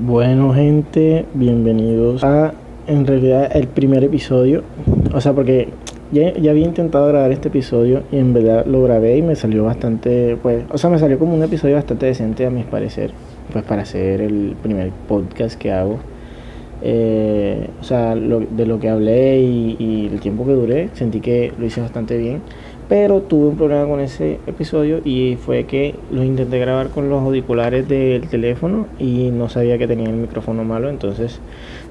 Bueno, gente, bienvenidos a en realidad el primer episodio. O sea, porque ya, ya, había intentado grabar este episodio y en verdad lo grabé y me salió bastante, pues, o sea, me salió como un episodio bastante decente a mi parecer, pues para hacer el primer podcast que hago. Eh, o sea, lo, de lo que hablé y, y el tiempo que duré, sentí que lo hice bastante bien. Pero tuve un problema con ese episodio y fue que lo intenté grabar con los auriculares del teléfono y no sabía que tenía el micrófono malo. Entonces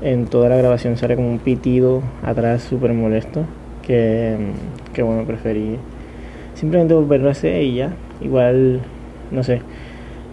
en toda la grabación sale como un pitido atrás súper molesto. Que, que bueno, preferí simplemente volverlo a hacer y ya. Igual, no sé.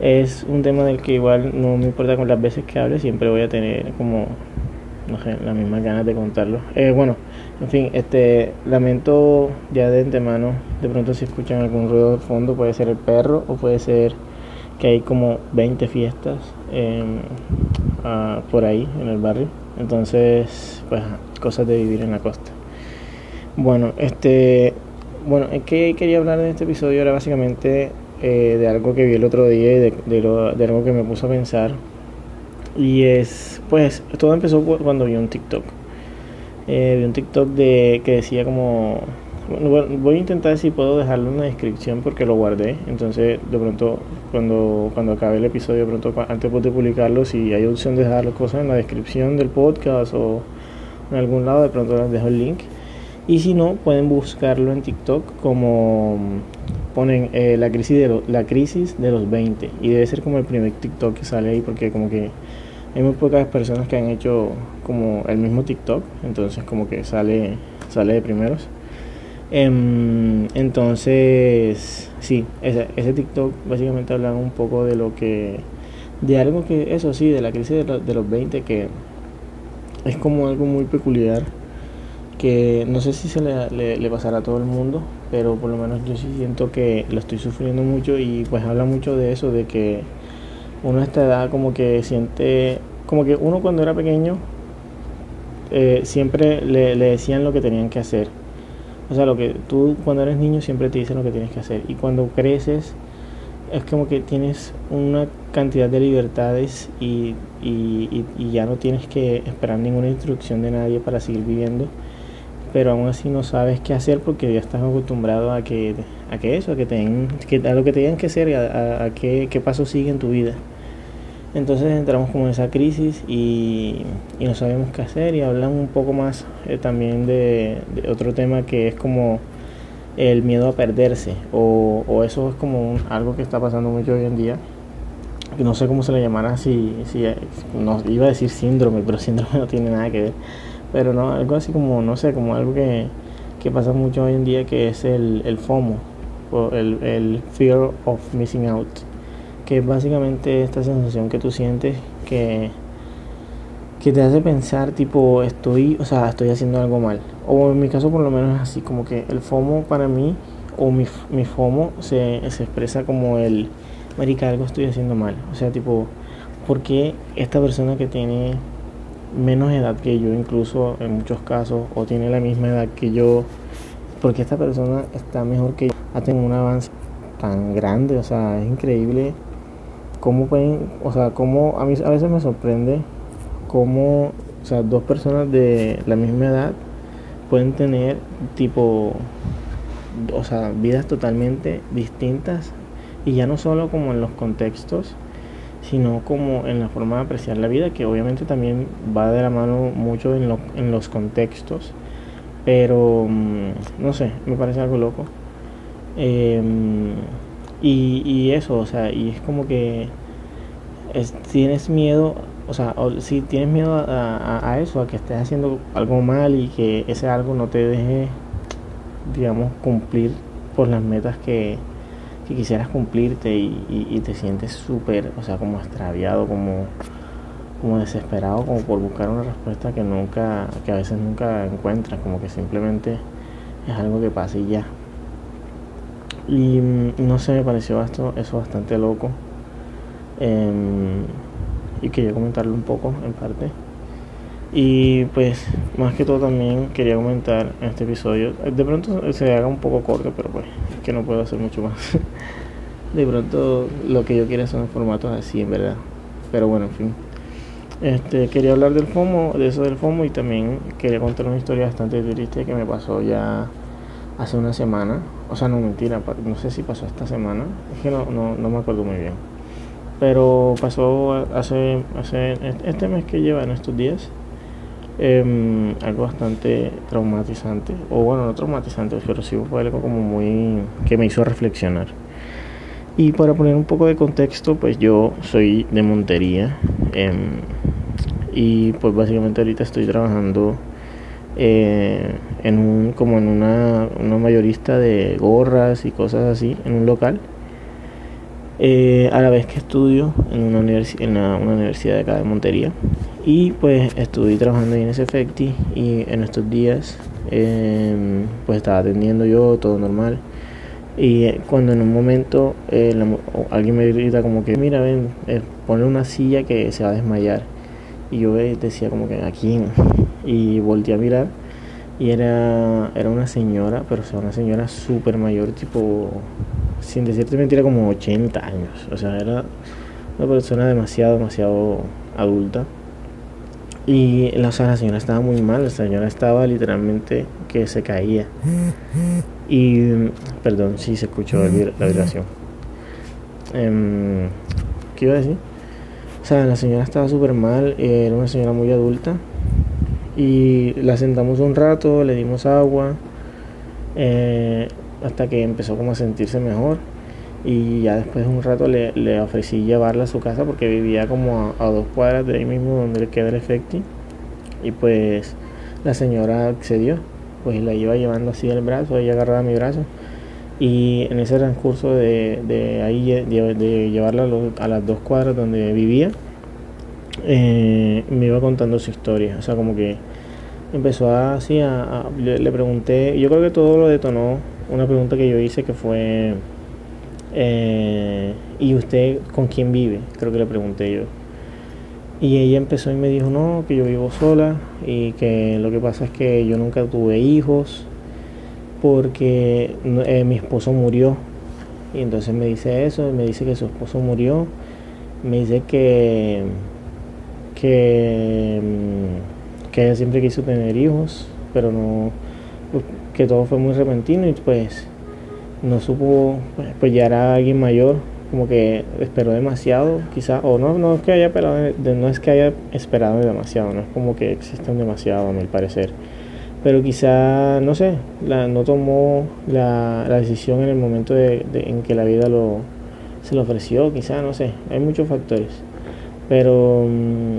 Es un tema del que igual no me importa con las veces que hable, siempre voy a tener como, no sé, las mismas ganas de contarlo. Eh, bueno, en fin, este lamento ya de antemano, de pronto si escuchan algún ruido de fondo, puede ser el perro o puede ser que hay como 20 fiestas uh, por ahí en el barrio. Entonces, pues cosas de vivir en la costa. Bueno, este, bueno, es que quería hablar de este episodio era básicamente eh, de algo que vi el otro día y de, de, lo, de algo que me puso a pensar. Y es, pues, todo empezó cuando vi un TikTok. Eh, vi un TikTok de que decía como bueno, voy a intentar si puedo dejarlo en la descripción porque lo guardé entonces de pronto cuando cuando acabe el episodio de pronto antes de publicarlo si hay opción de dejar las cosas en la descripción del podcast o en algún lado de pronto les dejo el link. Y si no pueden buscarlo en TikTok como ponen eh, la crisis de lo, la crisis de los 20 y debe ser como el primer TikTok que sale ahí porque como que hay muy pocas personas que han hecho como el mismo TikTok, entonces como que sale, sale de primeros. Um, entonces, sí, ese, ese TikTok básicamente hablaba un poco de lo que, de algo que, eso sí, de la crisis de, lo, de los 20, que es como algo muy peculiar, que no sé si se le, le pasará a todo el mundo, pero por lo menos yo sí siento que lo estoy sufriendo mucho y pues habla mucho de eso, de que uno a esta edad como que siente, como que uno cuando era pequeño eh, siempre le, decían lo que tenían que hacer. O sea, lo que tú cuando eres niño siempre te dicen lo que tienes que hacer. Y cuando creces es como que tienes una cantidad de libertades y, y, ya no tienes que esperar ninguna instrucción de nadie para seguir viviendo. Pero aún así no sabes qué hacer porque ya estás acostumbrado a que, a que eso, a, que te, que, a lo que te que hacer, a, a, qué, qué paso sigue en tu vida. Entonces entramos como en esa crisis y, y no sabemos qué hacer y hablamos un poco más eh, también de, otro tema que es como el miedo a perderse o, o eso es como un, algo que está pasando mucho hoy en día. No sé cómo se le llamará, si, si no, iba a decir síndrome, pero síndrome no tiene nada que ver. Pero no, algo así como, no sé, como algo que, que pasa mucho hoy en día que es el, el FOMO, o el, el Fear of Missing Out que es básicamente esta sensación que tú sientes que, que te hace pensar tipo estoy, o sea, estoy haciendo algo mal. O en mi caso por lo menos es así, como que el FOMO para mí, o mi, mi FOMO se, se expresa como el, marica, algo estoy haciendo mal. O sea, tipo, ¿por qué esta persona que tiene menos edad que yo incluso en muchos casos, o tiene la misma edad que yo, porque esta persona está mejor que yo, ha tenido un avance tan grande, o sea, es increíble cómo pueden, o sea, cómo a mí a veces me sorprende cómo, o sea, dos personas de la misma edad pueden tener tipo, o sea, vidas totalmente distintas y ya no solo como en los contextos, sino como en la forma de apreciar la vida, que obviamente también va de la mano mucho en, lo, en los contextos, pero no sé, me parece algo loco. Eh, y, y, eso, o sea, y es como que es, tienes miedo, o sea, si tienes miedo a, eso, a que estés haciendo algo mal y que ese algo no te deje, digamos, cumplir por las metas que, que quisieras cumplirte y, te sientes súper, o sea, como extraviado, como, como desesperado, como por buscar una respuesta que nunca, que a veces nunca encuentras, como que simplemente es algo que pasa y ya. Y no sé, me pareció esto, eso bastante loco. Eh, y quería comentarlo un poco en parte. Y pues, más que todo también quería comentar en este episodio. De pronto se haga un poco corto, pero pues, es que no puedo hacer mucho más. De pronto lo que yo quiero son formatos así, en verdad. Pero bueno, en fin. Este, quería hablar del FOMO, de eso del FOMO y también quería contar una historia bastante triste que me pasó ya hace una semana. O sea, no mentira, no sé si pasó esta semana, es que no, no, no me acuerdo muy bien. Pero pasó hace, hace este mes que lleva en estos días. Em, algo bastante traumatizante, o bueno, no traumatizante, pero sí fue algo como muy que me hizo reflexionar. Y para poner un poco de contexto, pues yo soy de Montería em, y pues básicamente ahorita estoy trabajando eh, en un como en una, una mayorista de gorras y cosas así en un local. Eh, a la vez que estudio en una, en una, universidad de acá de Montería y pues estuve trabajando en ese efecti y en estos días em, pues estaba atendiendo yo todo normal y eh, cuando en un momento eh, alguien me grita como que, mira, ven, eh, ponle una silla que se va a desmayar. Y yo decía como que, ¿a quién? Y volteé a mirar y era, era una señora, pero o una señora súper mayor, tipo, sin decirte mentira, como 80 años. O sea, era una persona demasiado, demasiado adulta. Y la, señora estaba muy mal, la señora estaba literalmente que se caía. Y, perdón, si se escuchó la vibración. Em, ¿Qué iba a decir? O sea, la señora estaba súper mal, era una señora muy adulta. Y la sentamos un rato, le dimos agua, eh, hasta que empezó como a sentirse mejor y ya después de un rato le, le, ofrecí llevarla a su casa porque vivía como a, dos cuadras de ahí mismo donde le queda el efecti. Y pues la señora accedió pues la iba llevando así del brazo ella agarraba mi brazo. Y en ese transcurso de, de ahí de, llevarla a, las dos cuadras donde vivía eh, me iba contando su historia. O sea como que empezó así a, le pregunté yo creo que todo lo detonó una pregunta que yo hice que fue eh, ¿Y usted con quién vive? Creo que le pregunté yo. Y ella empezó y me dijo, no, que yo vivo sola y que lo que pasa es que yo nunca tuve hijos porque eh, mi esposo murió. Y entonces me dice eso, me dice que su esposo murió, me dice que, que, que ella siempre quiso tener hijos, pero no, que todo fue muy repentino y pues no supo pues, pues ya era alguien mayor como que esperó demasiado quizá o no no es que haya esperado no es que haya esperado demasiado no es como que existan demasiado a mi parecer. Pero quizá no sé la, no tomó la, la, decisión en el momento de, en que la vida lo se lo ofreció quizá no sé hay muchos factores. Pero mm,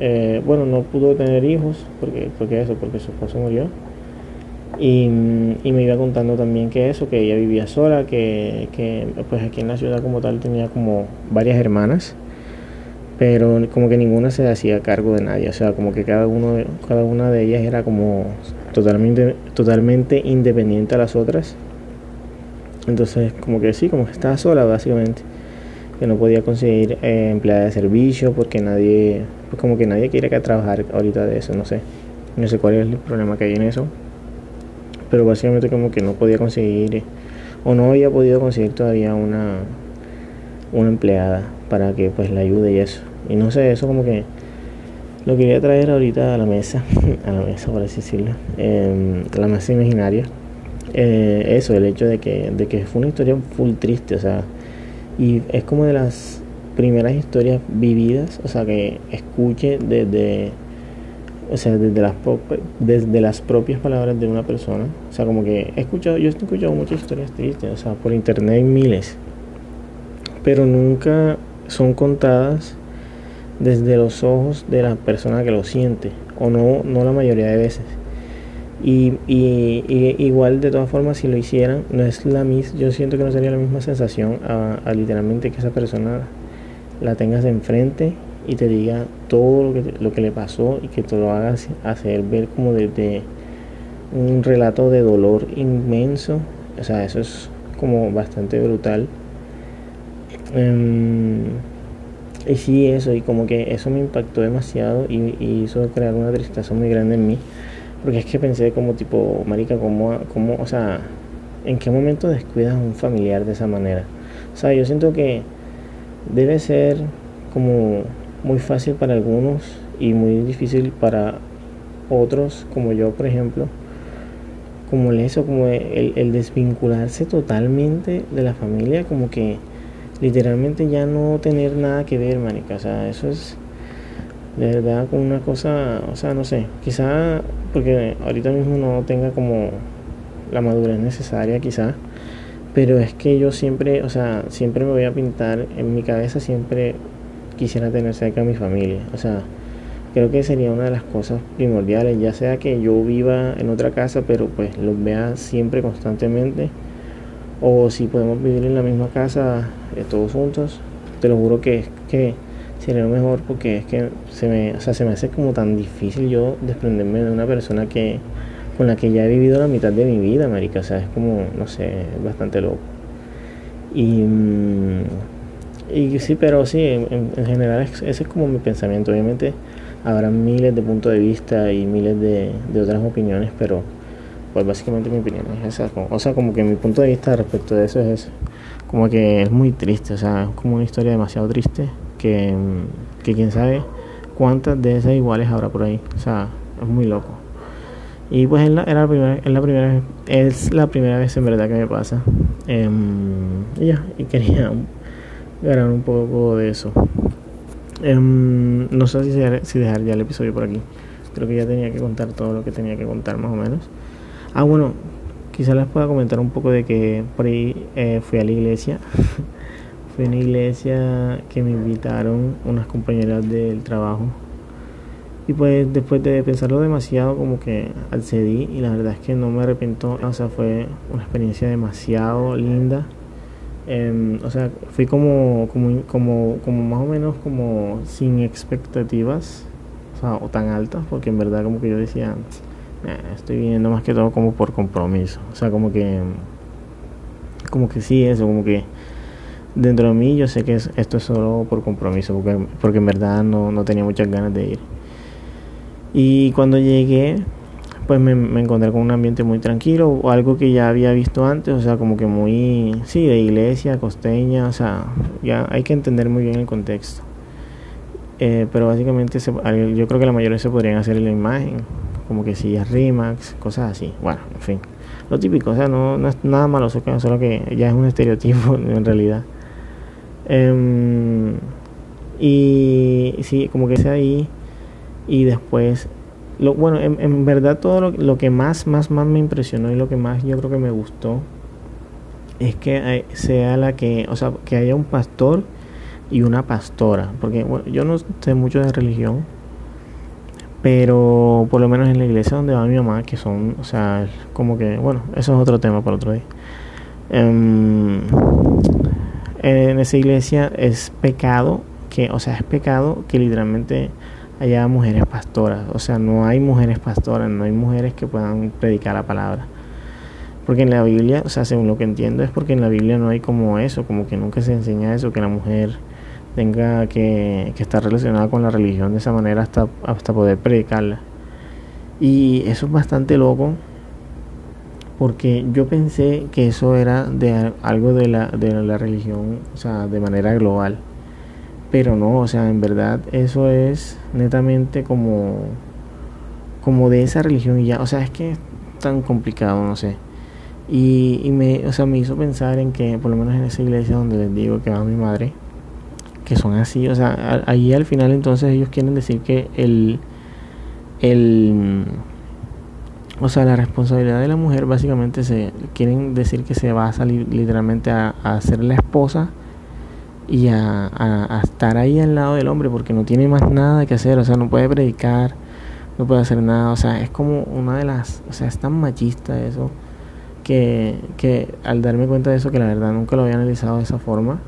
eh, bueno no pudo tener hijos porque porque eso porque su esposo murió y, me iba contando también que eso, que ella vivía sola, que, que, pues aquí en la ciudad como tal tenía como varias hermanas, pero como que ninguna se hacía cargo de nadie, o sea, como que cada, uno, cada una de ellas era como totalmente, totalmente independiente a las otras. Entonces, como que sí, como que estaba sola básicamente, que no podía conseguir eh, empleada de servicio porque nadie, pues como que nadie quiere que trabajar ahorita de eso, no sé, no sé cuál es el problema que hay en eso pero básicamente como que no podía conseguir o no había podido conseguir todavía una una empleada para que pues la ayude y eso. Y no sé eso como que lo quería traer ahorita a la mesa a la mesa por así decirlo eh, la mesa imaginaria. Eh, eso el hecho de que de que fue una historia full triste o sea y es como de las primeras historias vividas o sea que escuche desde o sea, desde las, desde las propias palabras de una persona. O sea, como que he escuchado, yo he escuchado muchas historias tristes, o sea, por internet miles, pero nunca son contadas desde los ojos de la persona que lo siente, o no, no la mayoría de veces. Y, y, igual de todas formas si lo hicieran no es la misma yo siento que no sería la misma sensación a literalmente que esa persona la tengas enfrente y te diga todo lo que, lo que le pasó y que te lo hagas hacer ver como desde un relato de dolor inmenso. O sea, eso es como bastante brutal. Em, y sí, eso, y como que eso me impactó demasiado y, hizo crear una tristeza muy grande en mí. Porque es que pensé como tipo, marica, como, como, o sea, ¿en qué momento descuidas a un familiar de esa manera? O sea, yo siento que debe ser como muy fácil para algunos y muy difícil para otros, como yo, por ejemplo, como eso, como el, desvincularse totalmente de la familia, como que literalmente ya no tener nada que ver, manica. O sea, eso es de verdad con una cosa, o sea, no sé, quizá porque ahorita mismo no tenga como la madurez necesaria, quizá, pero es que yo siempre, o sea, siempre me voy a pintar en mi cabeza, siempre quisiera tener cerca a mi familia, o sea, creo que sería una de las cosas primordiales, ya sea que yo viva en otra casa, pero pues los vea siempre constantemente, o si podemos vivir en la misma casa eh, todos juntos, te lo juro que, que sería lo mejor porque es que se me, o sea, se me hace como tan difícil yo desprenderme de una persona que con la que ya he vivido la mitad de mi vida, marica, o sea, es como, no sé, bastante loco. Y, mm, y sí, pero sí, en, general ese es como mi pensamiento. Obviamente habrá miles de puntos de vista y miles de, de otras opiniones, pero pues básicamente mi opinión es esa. O sea, como que mi punto de vista respecto de eso es como que es muy triste, o sea, es como una historia demasiado triste que, que quién sabe cuántas de esas iguales habrá por ahí. O sea, es muy loco. Y pues es la, era la primera, es la primera es la primera vez en verdad que me pasa. Em, y ya, y quería ganar un poco de eso. Em, no sé si, si dejar ya el episodio por aquí. Creo que ya tenía que contar todo lo que tenía que contar más o menos. Ah, bueno, quizás les pueda comentar un poco de que por ahí eh, fui a la iglesia. fui a una iglesia que me invitaron unas compañeras del trabajo y pues después de pensarlo demasiado como que accedí y la verdad es que no me arrepiento, o sea, fue una experiencia demasiado linda. Em, o sea, fui como, como, como, como más o menos como sin expectativas, o sea, o tan altas, porque en verdad como que yo decía, estoy viniendo más que todo como por compromiso, o sea, como que, como que sí, eso, como que dentro de mí yo sé que esto es solo por compromiso, porque, porque en verdad no, no tenía muchas ganas de ir. Y cuando llegué, pues me, encontré con un ambiente muy tranquilo, o algo que ya había visto antes, o sea, como que muy, sí, de iglesia, costeña, o sea, ya hay que entender muy bien el contexto. Eh, pero básicamente yo creo que la mayoría se podrían hacer en la imagen, como que sillas Rimax, cosas así. Bueno, en fin, lo típico, o sea, no, no es nada malo, solo que ya es un estereotipo en realidad. Em, y sí, como que sea ahí y después lo, bueno en, verdad todo lo, lo, que más más más me impresionó y lo que más yo creo que me gustó es que sea la que o sea que haya un pastor y una pastora porque bueno, yo no sé mucho de religión pero por lo menos en la iglesia donde va mi mamá que son o sea como que bueno eso es otro tema para otro día. Em, en esa iglesia es pecado que o sea es pecado que literalmente haya mujeres pastoras. O sea, no hay mujeres pastoras, no hay mujeres que puedan predicar la palabra. Porque en la Biblia, o sea, según lo que entiendo, es porque en la Biblia no hay como eso, como que nunca se enseña eso, que la mujer tenga que, que estar relacionada con la religión de esa manera hasta, hasta poder predicarla. Y eso es bastante loco, porque yo pensé que eso era de algo de la, de la religión, o sea, de manera global pero no, o sea, en verdad eso es netamente como como de esa religión y ya, o sea, es que es tan complicado, no sé. Y, y me, o sea, me hizo pensar en que, por lo menos en esa iglesia donde les digo que va mi madre, que son así, o sea, ahí al final entonces ellos quieren decir que el, el, o sea, la responsabilidad de la mujer básicamente se, quieren decir que se va a salir literalmente a, a ser la esposa y a, a, estar ahí al lado del hombre porque no tiene más nada que hacer, o sea, no puede predicar, no puede hacer nada, o sea, es como una de las, o sea, es tan machista eso que, que al darme cuenta de eso, que la verdad nunca lo había analizado de esa forma,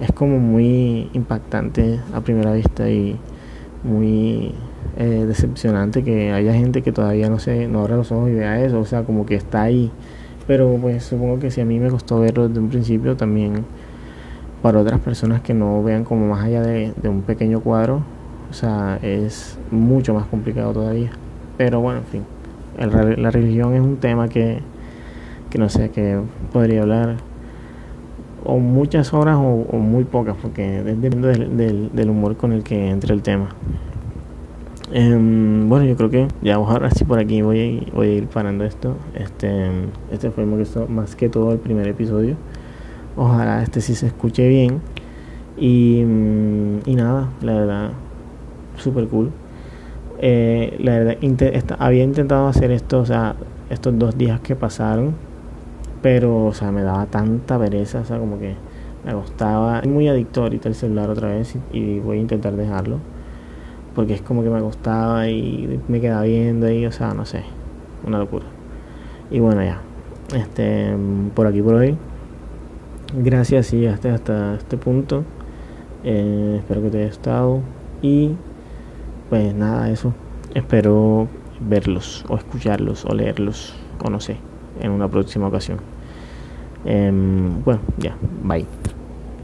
es como muy impactante a primera vista y muy eh, decepcionante que haya gente que todavía no se no abra los ojos y vea eso, o sea, como que está ahí. Pero pues supongo que si a mí me costó verlo desde un principio, también para otras personas que no vean como más allá de, un pequeño cuadro, o sea, es mucho más complicado todavía. Pero bueno, en fin, la religión es un tema que, que no sé, que podría hablar o muchas horas o, muy pocas, porque depende del, del, humor con el que entre el tema. Em, bueno, yo creo que ya ahora sí por aquí voy, voy a ir parando esto. Este, este fue más que todo el primer episodio. Ojalá este sí se escuche bien. Y, y nada, la verdad, super cool. Eh, la verdad, había intentado hacer esto, o sea, estos dos días que pasaron, pero, o sea, me daba tanta pereza, o sea, como que me gustaba. muy adicto ahorita el celular otra vez y, voy a intentar dejarlo, porque es como que me gustaba y me quedaba viendo ahí, o sea, no sé, una locura. Y bueno, ya, este, por aquí por hoy. Gracias y hasta, hasta este punto. Eh, espero que te haya gustado y pues nada, eso. Espero verlos o escucharlos o leerlos o no sé en una próxima ocasión. Em, bueno, ya, bye.